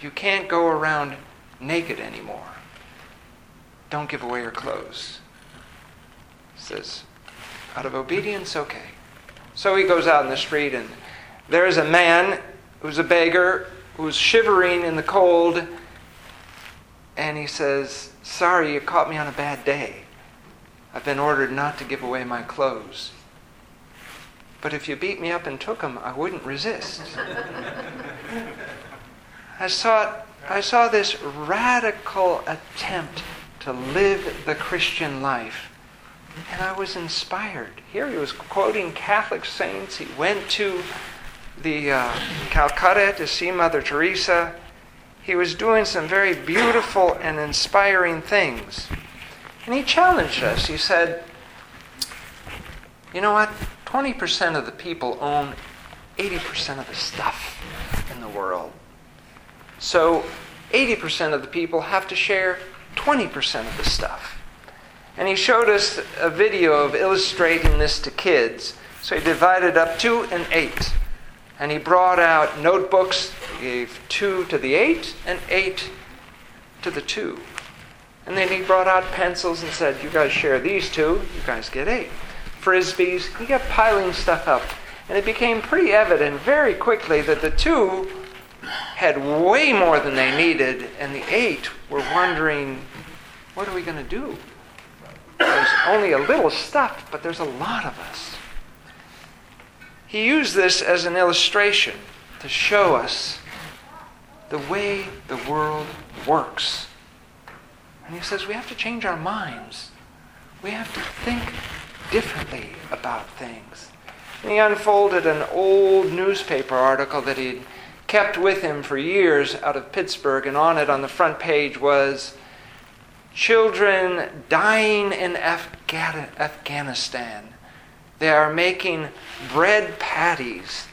You can't go around naked anymore. Don't give away your clothes. He says, out of obedience, okay. So he goes out in the street, and there's a man who's a beggar who's shivering in the cold, and he says, Sorry, you caught me on a bad day. I've been ordered not to give away my clothes. But if you beat me up and took them, I wouldn't resist. I saw, I saw this radical attempt to live the Christian life. And I was inspired. Here he was quoting Catholic saints. He went to the uh, Calcutta to see Mother Teresa. He was doing some very beautiful and inspiring things. And he challenged us. He said, You know what? 20% of the people own 80% of the stuff in the world. So 80% of the people have to share 20% of the stuff. And he showed us a video of illustrating this to kids. So he divided up two and eight. And he brought out notebooks, he gave two to the eight and eight to the two. And then he brought out pencils and said, You guys share these two, you guys get eight. Frisbees, he kept piling stuff up. And it became pretty evident very quickly that the two had way more than they needed, and the eight were wondering, What are we going to do? There's only a little stuff, but there's a lot of us. He used this as an illustration to show us the way the world works. And he says we have to change our minds. We have to think differently about things. And he unfolded an old newspaper article that he'd kept with him for years out of Pittsburgh, and on it on the front page was Children dying in Afga- Afghanistan. They are making bread patties,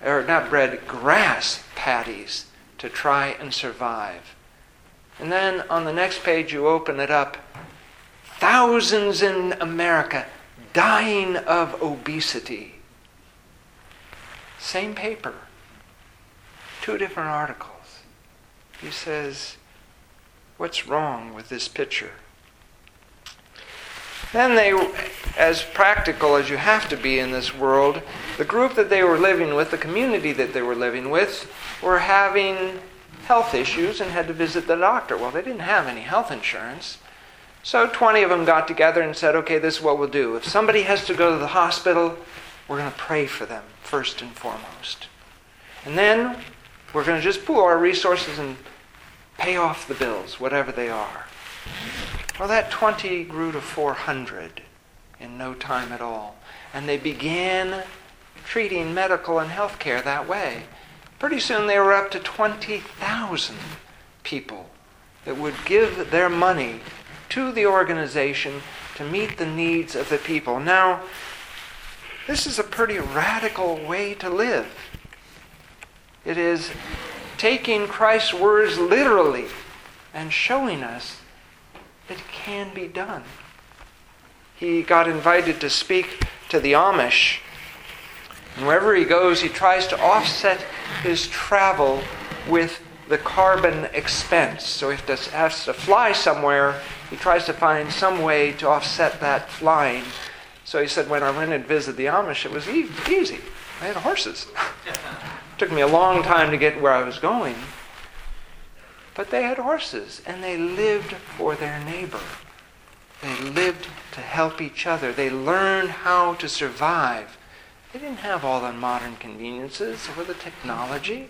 or not bread, grass patties to try and survive. And then on the next page, you open it up. Thousands in America dying of obesity. Same paper, two different articles. He says, What's wrong with this picture? Then they, as practical as you have to be in this world, the group that they were living with, the community that they were living with, were having health issues and had to visit the doctor. Well, they didn't have any health insurance. So 20 of them got together and said, okay, this is what we'll do. If somebody has to go to the hospital, we're going to pray for them first and foremost. And then we're going to just pool our resources and pay off the bills, whatever they are. Well, that 20 grew to 400 in no time at all. And they began treating medical and health care that way. Pretty soon they were up to 20,000 people that would give their money to the organization to meet the needs of the people. Now, this is a pretty radical way to live. It is taking Christ's words literally and showing us it can be done. He got invited to speak to the Amish. And wherever he goes, he tries to offset his travel with the carbon expense. So if he has to fly somewhere, he tries to find some way to offset that flying. So he said, when I went and visited the Amish, it was easy. I had horses. Took me a long time to get where I was going. But they had horses and they lived for their neighbor. They lived to help each other. They learned how to survive. They didn't have all the modern conveniences or the technology.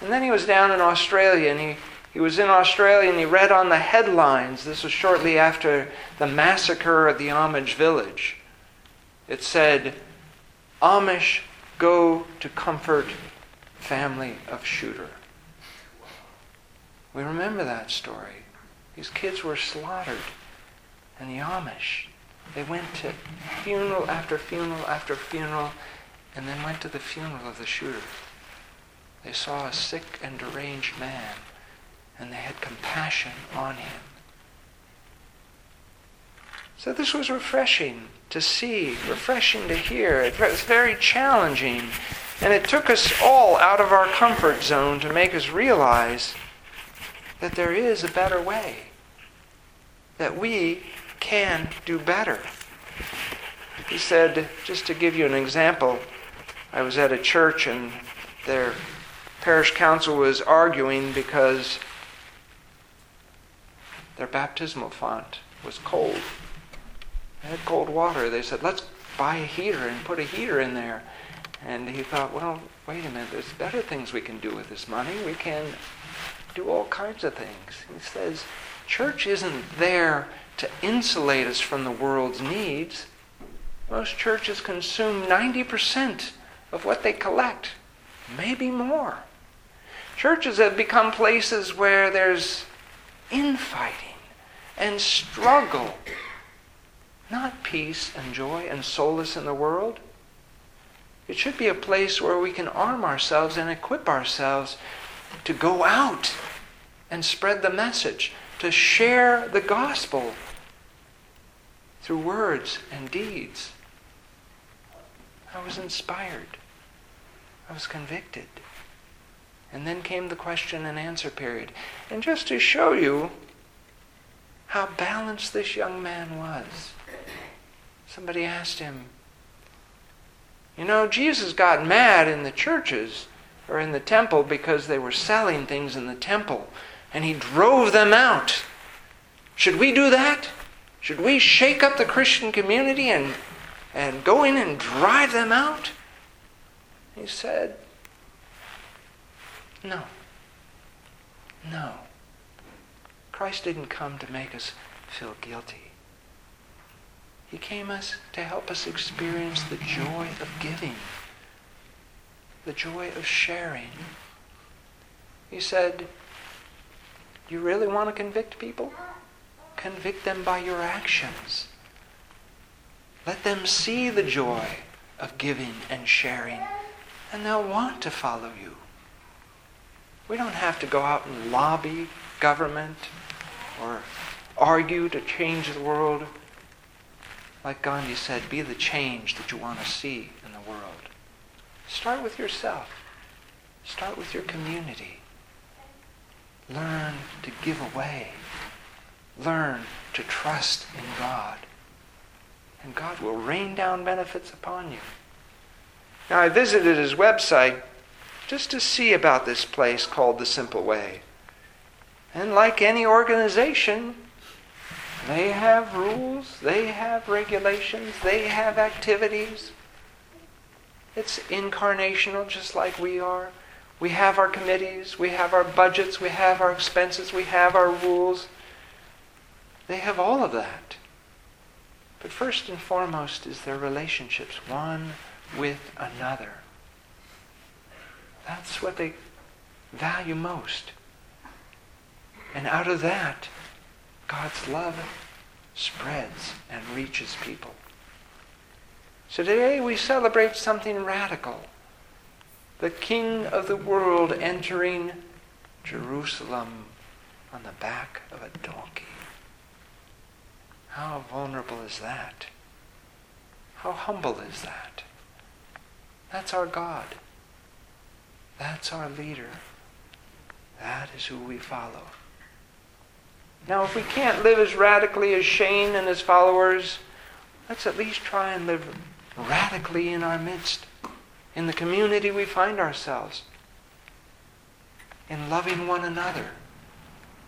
And then he was down in Australia and he, he was in Australia and he read on the headlines. This was shortly after the massacre at the Amish village. It said, Amish go to comfort family of shooter. We remember that story. These kids were slaughtered. And the Amish, they went to funeral after funeral after funeral and then went to the funeral of the shooter. They saw a sick and deranged man and they had compassion on him. So this was refreshing to see, refreshing to hear. It was very challenging And it took us all out of our comfort zone to make us realize that there is a better way, that we can do better. He said, just to give you an example, I was at a church and their parish council was arguing because their baptismal font was cold. Had cold water. They said, let's buy a heater and put a heater in there. And he thought, well, wait a minute, there's better things we can do with this money. We can do all kinds of things. He says, church isn't there to insulate us from the world's needs. Most churches consume 90% of what they collect, maybe more. Churches have become places where there's infighting and struggle, peace and joy and solace in the world. It should be a place where we can arm ourselves and equip ourselves to go out and spread the message, to share the gospel through words and deeds. I was inspired. I was convicted. And then came the question and answer period. And just to show you how balanced this young man was, somebody asked him, You know, Jesus got mad in the churches or in the temple because they were selling things in the temple, and he drove them out. Should we do that? Should we shake up the Christian community and, and go in and drive them out? He said, No. No. Christ didn't come to make us feel guilty. He came us to help us experience the joy of giving, the joy of sharing. He said, You really want to convict people? Convict them by your actions. Let them see the joy of giving and sharing and they'll want to follow you. We don't have to go out and lobby government or argue to change the world. Like Gandhi said, be the change that you want to see in the world. Start with yourself. Start with your community. Learn to give away. Learn to trust in God. And God will rain down benefits upon you. Now, I visited his website just to see about this place called The Simple Way. And like any organization, they have rules, they have regulations, they have activities. It's incarnational just like we are. We have our committees, we have our budgets, we have our expenses, we have our rules. They have all of that. But first and foremost is their relationships, one with another. That's what they value most. And out of that, God's love spreads and reaches people. So today we celebrate something radical. The King of the world entering Jerusalem on the back of a donkey. How vulnerable is that? How humble is that? That's our God. That's our leader. That is who we follow. Now, if we can't live as radically as Shane and his followers, let's at least try and live radically in our midst, in the community we find ourselves, in loving one another,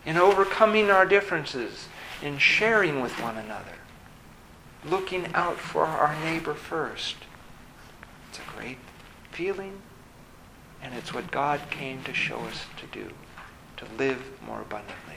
in overcoming our differences, in sharing with one another, looking out for our neighbor first. It's a great feeling, and it's what God came to show us to do, to live more abundantly.